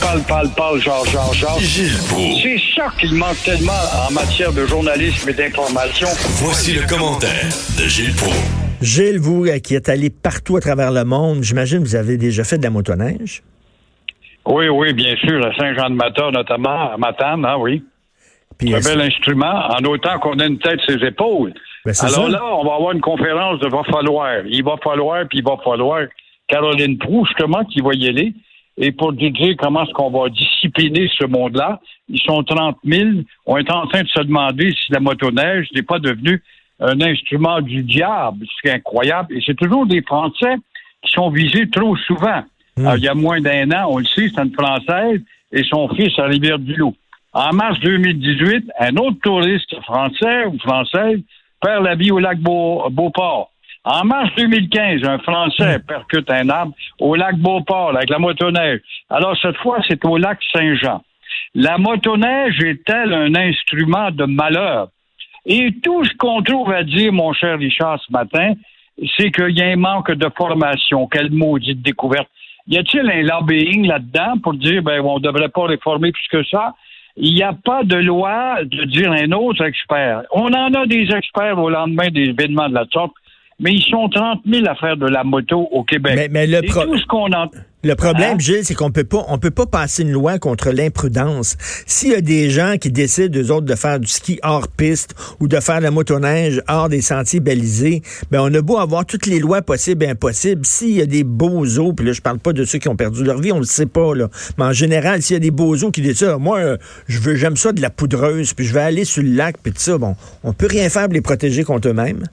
Parle, parle, parle, genre, genre, genre. Gilles. C'est ça qu'il manque tellement en matière de journalisme et d'information. Voici le commentaire de Gilles Proulx. Gilles, vous euh, qui êtes allé partout à travers le monde, j'imagine que vous avez déjà fait de la motoneige? Oui, oui, bien sûr, à Saint-Jean-de-Mata, notamment, à Matane, hein, oui. Puis, Un bel instrument, en autant qu'on a une tête sur ses épaules. Ben, Alors ça. là, on va avoir une conférence de va falloir. Il va falloir, puis il va falloir. Caroline Proux, justement, qui va y aller. Et pour nous dire comment est-ce qu'on va discipliner ce monde-là, ils sont 30 000. On est en train de se demander si la motoneige n'est pas devenue un instrument du diable. C'est incroyable. Et c'est toujours des Français qui sont visés trop souvent. Alors, il y a moins d'un an, on le sait, c'est une Française et son fils à Rivière-du-Loup. En mars 2018, un autre touriste français ou française perd la vie au lac Beau- Beauport. En mars 2015, un Français percute un arbre au lac Beauport avec la motoneige. Alors, cette fois, c'est au lac Saint-Jean. La motoneige est-elle un instrument de malheur? Et tout ce qu'on trouve à dire, mon cher Richard, ce matin, c'est qu'il y a un manque de formation. Quelle maudite découverte. Y a-t-il un lobbying là-dedans pour dire, ben, on ne devrait pas réformer plus que ça? Il n'y a pas de loi de dire un autre expert. On en a des experts au lendemain des événements de la sorte, mais ils sont 30 000 à faire de la moto au Québec. Mais- mais le pro- tout ce qu'on en... Le problème, Hein? Gilles, c'est qu'on peut pas, on peut pas passer une loi contre l'imprudence. S'il y a des gens qui décident, eux autres, de faire du ski hors piste ou de faire de la motoneige hors des sentiers balisés, ben, on a beau avoir toutes les lois possibles et impossibles. S'il y a des beaux os, puis là, je parle pas de ceux qui ont perdu leur vie, on le sait pas, là. Mais en général, s'il y a des beaux os qui disent ça, moi, euh, je veux, j'aime ça de la poudreuse, puis je vais aller sur le lac, puis tout ça, bon, on peut rien faire pour les protéger contre eux-mêmes.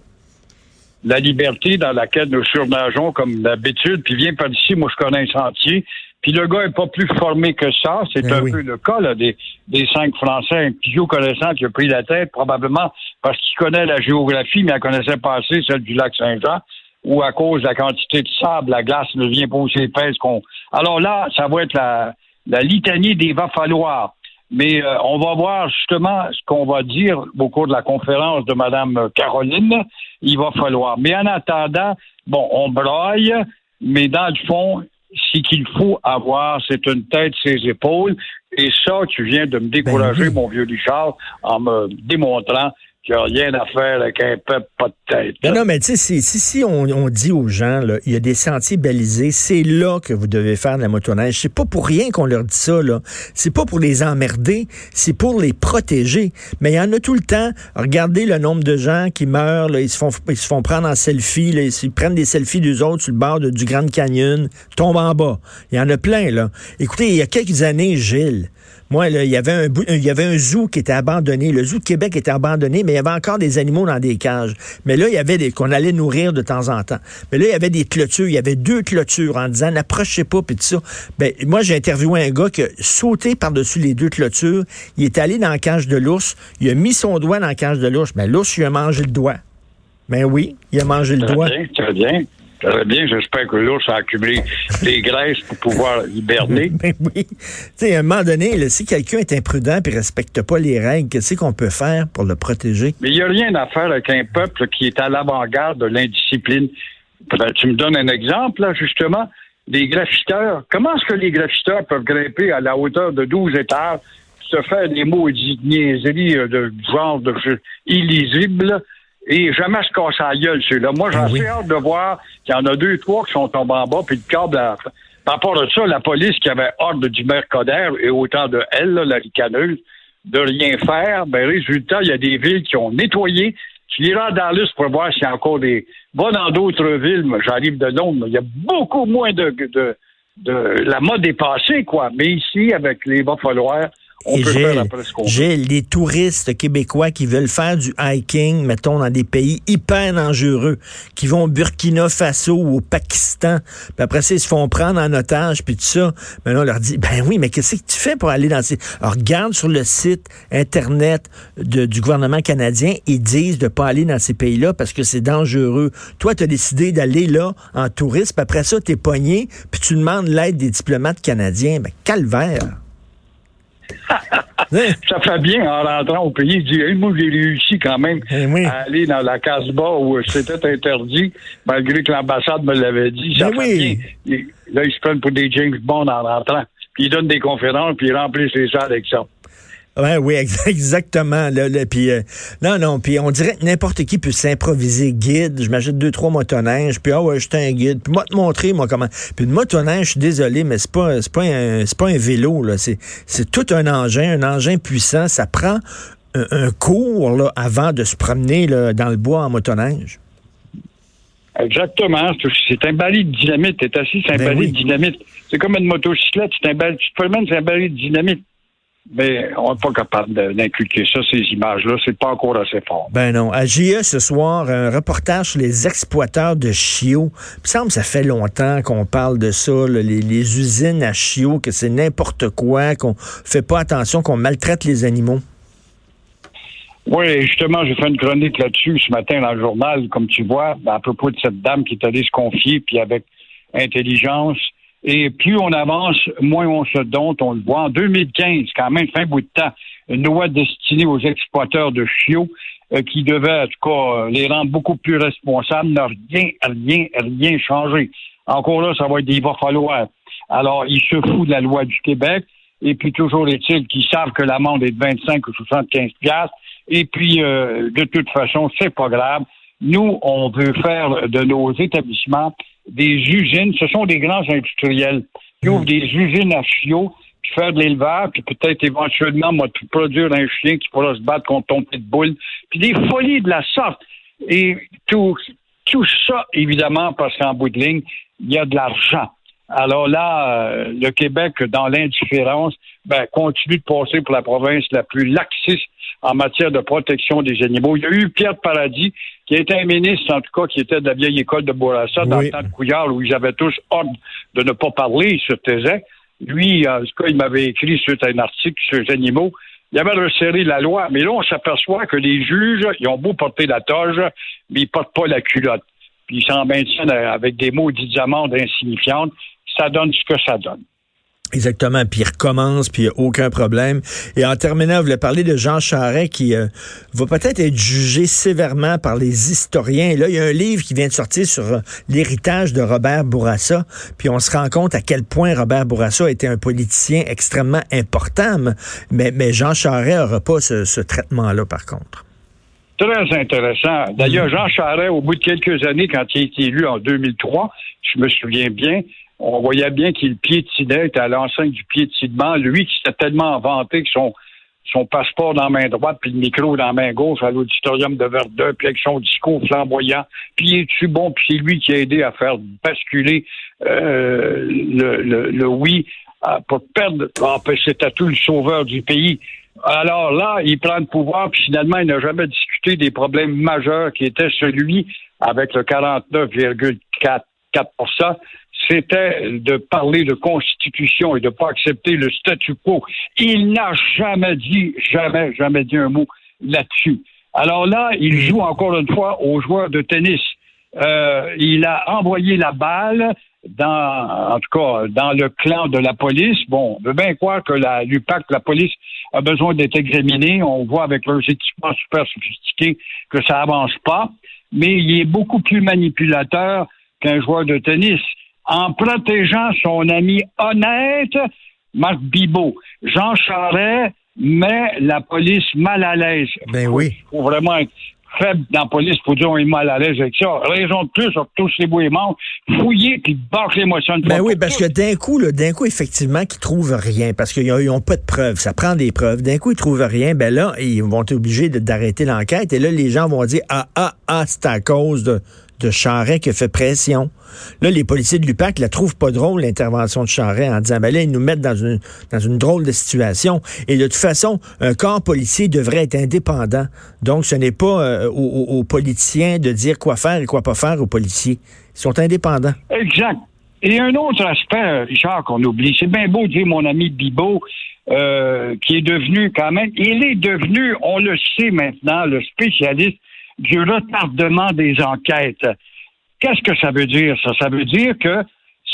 La liberté dans laquelle nous surnageons comme d'habitude, puis viens par ici, moi je connais un sentier, puis le gars est pas plus formé que ça, c'est Ben un oui. peu le cas là, des, des cinq Français, un petit connaissant qui a pris la tête, probablement parce qu'il connaît la géographie, mais elle connaissait pas assez celle du lac Saint-Jean, ou à cause de la quantité de sable, la glace ne vient pas aussi épaisse qu'on... Alors là, ça va être la, la litanie des va falloir. Mais euh, on va voir justement ce qu'on va dire au cours de la conférence de Mme Caroline. Il va falloir. Mais en attendant, bon, on broye, mais dans le fond, ce qu'il faut avoir, c'est une tête, ses épaules. Et ça, tu viens de me décourager, Ben oui. mon vieux Richard, en me démontrant qu'il n'y a rien à faire avec un peuple pas de tête. Non, non, mais tu sais, si, si, si on, on dit aux gens, là, il y a des sentiers balisés, c'est là que vous devez faire de la motoneige. C'est pas pour rien qu'on leur dit ça, là. C'est pas pour les emmerder, c'est pour les protéger. Mais il y en a tout le temps. Regardez le nombre de gens qui meurent, là, ils se font, ils se font prendre en selfie, là, ils prennent des selfies d'eux autres sur le bord de- du Grand Canyon, tombent en bas. Il y en a plein, là. Écoutez, il y a quelques années, Gilles, moi, là, il y avait un il y avait un zoo qui était abandonné. Le zoo de Québec était abandonné, mais y avait encore des animaux dans des cages. Mais là, il y avait des qu'on allait nourrir de temps en temps. Mais là, il y avait des clôtures. Il y avait deux clôtures en disant n'approchez pas puis tout ça. Ben, moi, j'ai interviewé un gars qui a sauté par-dessus les deux clôtures. Il est allé dans la cage de l'ours. Il a mis son doigt dans la cage de l'ours. Ben, l'ours, il a mangé le doigt. Ben oui, il a mangé le doigt. bien, très bien. Très bien, j'espère que l'ours a accumulé des graisses pour pouvoir hiberner. Ben oui. Tu sais, à un moment donné, là, si quelqu'un est imprudent et respecte pas les règles, qu'est-ce qu'on peut faire pour le protéger? Mais il n'y a rien à faire avec un peuple qui est à l'avant-garde de l'indiscipline. Tu me donnes un exemple, là, justement. Les graffiteurs. Comment est-ce que les graffiteurs peuvent grimper à la hauteur de 12 étages, se faire des maudites niaiseries euh, de genre de illisibles et jamais se casser la gueule, ceux-là. Moi, j'ai Ah oui. assez hâte de voir qu'il y en a deux, trois qui sont tombés en bas, puis le câble à... Par rapport à ça, la police qui avait ordre du mercodère et autant de elle, là, la ricaneuse, de rien faire, ben résultat, il y a des villes qui ont nettoyé. Tu iras dans Dallas pour voir s'il y a encore des. Va dans d'autres villes, moi, j'arrive de Londres, mais il y a beaucoup moins de, de, de la mode est passée, quoi. Mais ici, avec les va falloir, On Et peut Gilles, faire après ce qu'on veut. Gilles, les touristes québécois qui veulent faire du hiking, mettons, dans des pays hyper dangereux, qui vont au Burkina Faso ou au Pakistan, puis après ça, ils se font prendre en otage, puis tout ça. Mais là, on leur dit, ben oui, mais qu'est-ce que tu fais pour aller dans ces... Alors, regarde sur le site Internet de- du gouvernement canadien, ils disent de pas aller dans ces pays-là parce que c'est dangereux. Toi, tu as décidé d'aller là en touriste, puis après ça, t'es pogné, puis tu demandes l'aide des diplomates canadiens. Ben, calvaire! Hein? Ça fait bien en rentrant au pays. Il dit, Hey, moi, j'ai réussi quand même Eh oui. à aller dans la Casbah où c'était interdit, malgré que l'ambassade me l'avait dit. Ça Ben fait oui. bien. Là, ils se prennent pour des James Bond en rentrant. Puis ils donnent des conférences, puis ils remplissent les salles avec ça. Ouais, oui, ex- exactement. Là, là, puis, euh, non, non, puis on dirait que n'importe qui peut s'improviser guide. Je m'achète deux, trois motoneiges, puis ah ouais, je suis un guide. Puis moi, te montrer, moi, comment. Puis une motoneige, je suis désolé, mais c'est pas, c'est pas un, c'est pas un vélo, là. C'est, c'est tout un engin, un engin puissant. Ça prend un, un cours, là, avant de se promener, là, dans le bois en motoneige. Exactement. C'est- un baril de dynamite. T'es assis, c'est un Ben baril oui. de dynamite. C'est comme une motocyclette. C'est un baril, tu te promènes, c'est un baril de dynamite. Mais on n'est pas capable d'inculquer ça, ces images-là. C'est pas encore assez fort. Ben non. À JE ce soir, un reportage sur les exploiteurs de chiots. Il me semble que ça fait longtemps qu'on parle de ça, là, les, les usines à chiots, que c'est n'importe quoi, qu'on fait pas attention, qu'on maltraite les animaux. Oui, justement, j'ai fait une chronique là-dessus ce matin dans le journal, comme tu vois, à propos de cette dame qui est allée se confier, puis avec intelligence. Et plus on avance, moins on se dompte, on le voit. En 2015, quand même, fin bout de temps, une loi destinée aux exploiteurs de chiots euh, qui devait, en tout cas, euh, les rendre beaucoup plus responsables, n'a rien, rien, rien changé. Encore là, ça va être des va falloir. Alors, ils se foutent de la loi du Québec. Et puis, toujours est-il qu'ils savent que l'amende est de 25 ou 75 piastres. Et puis, euh, de toute façon, c'est pas grave. Nous, on veut faire de nos établissements des usines. Ce sont des grands industriels qui ouvrent des usines à chiots, puis faire de l'élevage, puis peut-être éventuellement moi, produire un chien qui pourra se battre contre ton pitbull, puis des folies de la sorte. Et tout, tout ça, évidemment, parce qu'en bout de ligne, il y a de l'argent. Alors là, euh, le Québec, dans l'indifférence, ben, continue de passer pour la province la plus laxiste en matière de protection des animaux. Il y a eu Pierre Paradis, qui était un ministre, en tout cas, qui était de la vieille école de Bourassa, dans le temps de Couillard, où ils avaient tous ordre de ne pas parler, ils se taisaient. Lui, en tout cas, il m'avait écrit suite à un article sur les animaux. Il avait resserré la loi, mais là, on s'aperçoit que les juges, ils ont beau porter la toge, mais ils portent pas la culotte. Puis ils s'en maintiennent avec des maudites amendes insignifiantes. Ça donne ce que ça donne. Exactement, puis il recommence, puis il n'y a aucun problème. Et en terminant, vous voulez parler de Jean Charest qui euh, va peut-être être jugé sévèrement par les historiens. Là, il y a un livre qui vient de sortir sur euh, l'héritage de Robert Bourassa, puis on se rend compte à quel point Robert Bourassa était un politicien extrêmement important, mais, mais Jean Charest n'aura pas ce, ce traitement-là, par contre. Très intéressant. D'ailleurs, Jean Charest, au bout de quelques années, quand il a été élu en 2003, je me souviens bien, on voyait bien qu'il piétinait, était à l'enceinte du piétinement. Lui qui s'était tellement vanté que son, son passeport dans la main droite, puis le micro dans la main gauche à l'auditorium de Verdun, puis avec son discours flamboyant. Puis est-tu bon, puis c'est lui qui a aidé à faire basculer euh, le, le, le oui euh, pour perdre. Ah, puis c'était tout le sauveur du pays. Alors là, il prend le pouvoir, puis finalement, il n'a jamais discuté des problèmes majeurs qui étaient celui avec le 49,4 c'était de parler de constitution et de ne pas accepter le statu quo. Il n'a jamais dit, jamais, jamais dit un mot là-dessus. Alors là, il joue encore une fois aux joueurs de tennis. Euh, il a envoyé la balle dans, en tout cas, dans le clan de la police. Bon, on veut bien croire que la l'UPAC, la police, a besoin d'être examinée. On voit avec leurs équipements super sophistiqués que ça avance pas. Mais il est beaucoup plus manipulateur qu'un joueur de tennis en protégeant son ami honnête, Marc Bibot. Jean Charest met la police mal à l'aise. Ben oui. Il faut vraiment être faible dans la police pour dire on est mal à l'aise avec ça. Raison de plus, on tous les bouts et morts, fouiller puis battre l'émotion de Ben oui, parce que d'un coup, d'un coup, effectivement, qu'ils trouvent rien, parce qu'ils n'ont pas de preuves. Ça prend des preuves. D'un coup, ils trouvent rien. Ben là, ils vont être obligés d'arrêter l'enquête. Et là, les gens vont dire ah ah ah, c'est à cause de, de Charret qui a fait pression. Là, les policiers de l'UPAC la trouvent pas drôle, l'intervention de Charret, en disant, ben là, ils nous mettent dans une, dans une drôle de situation. Et de toute façon, un corps policier devrait être indépendant. Donc, ce n'est pas euh, aux, politiciens de dire quoi faire et quoi pas faire aux policiers. Ils sont indépendants. Exact. Et un autre aspect, Richard, qu'on oublie, c'est bien beau de dire mon ami Bibot, euh, qui est devenu quand même, il est devenu, on le sait maintenant, le spécialiste du retardement des enquêtes. Qu'est-ce que ça veut dire, ça? Ça veut dire que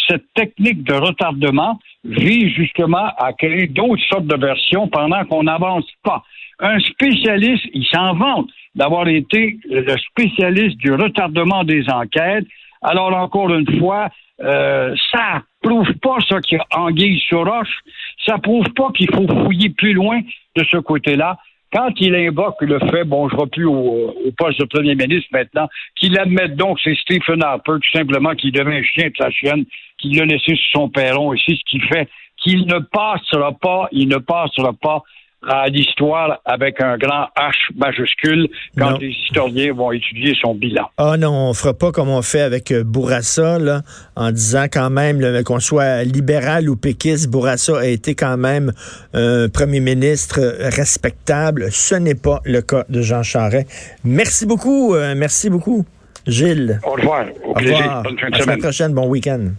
cette technique de retardement vise justement à créer d'autres sortes de versions pendant qu'on n'avance pas. Un spécialiste, il s'en vante d'avoir été le spécialiste du retardement des enquêtes. Alors, encore une fois, euh, ça prouve pas y a anguille sur roche. Ça prouve pas qu'il faut fouiller plus loin de ce côté-là. Quand il invoque le fait, bon, je ne plus au, poste de premier ministre maintenant, qu'il admette donc c'est Stephen Harper, tout simplement, qui devient un chien de sa chienne, qu'il l'a laissé sur son perron, et c'est ce qui fait. Qu'il ne passera pas, il ne passera pas à l'histoire avec un grand H majuscule quand les historiens vont étudier son bilan. Ah non, on fera pas comme on fait avec euh, Bourassa, là, en disant quand même qu'on soit libéral ou péquiste, Bourassa a été quand même un premier ministre respectable. Ce n'est pas le cas de Jean Charest. Merci beaucoup, euh, merci beaucoup, Gilles. Au revoir. Au, plaisir. Bonne fin de semaine. prochaine. Bon week-end.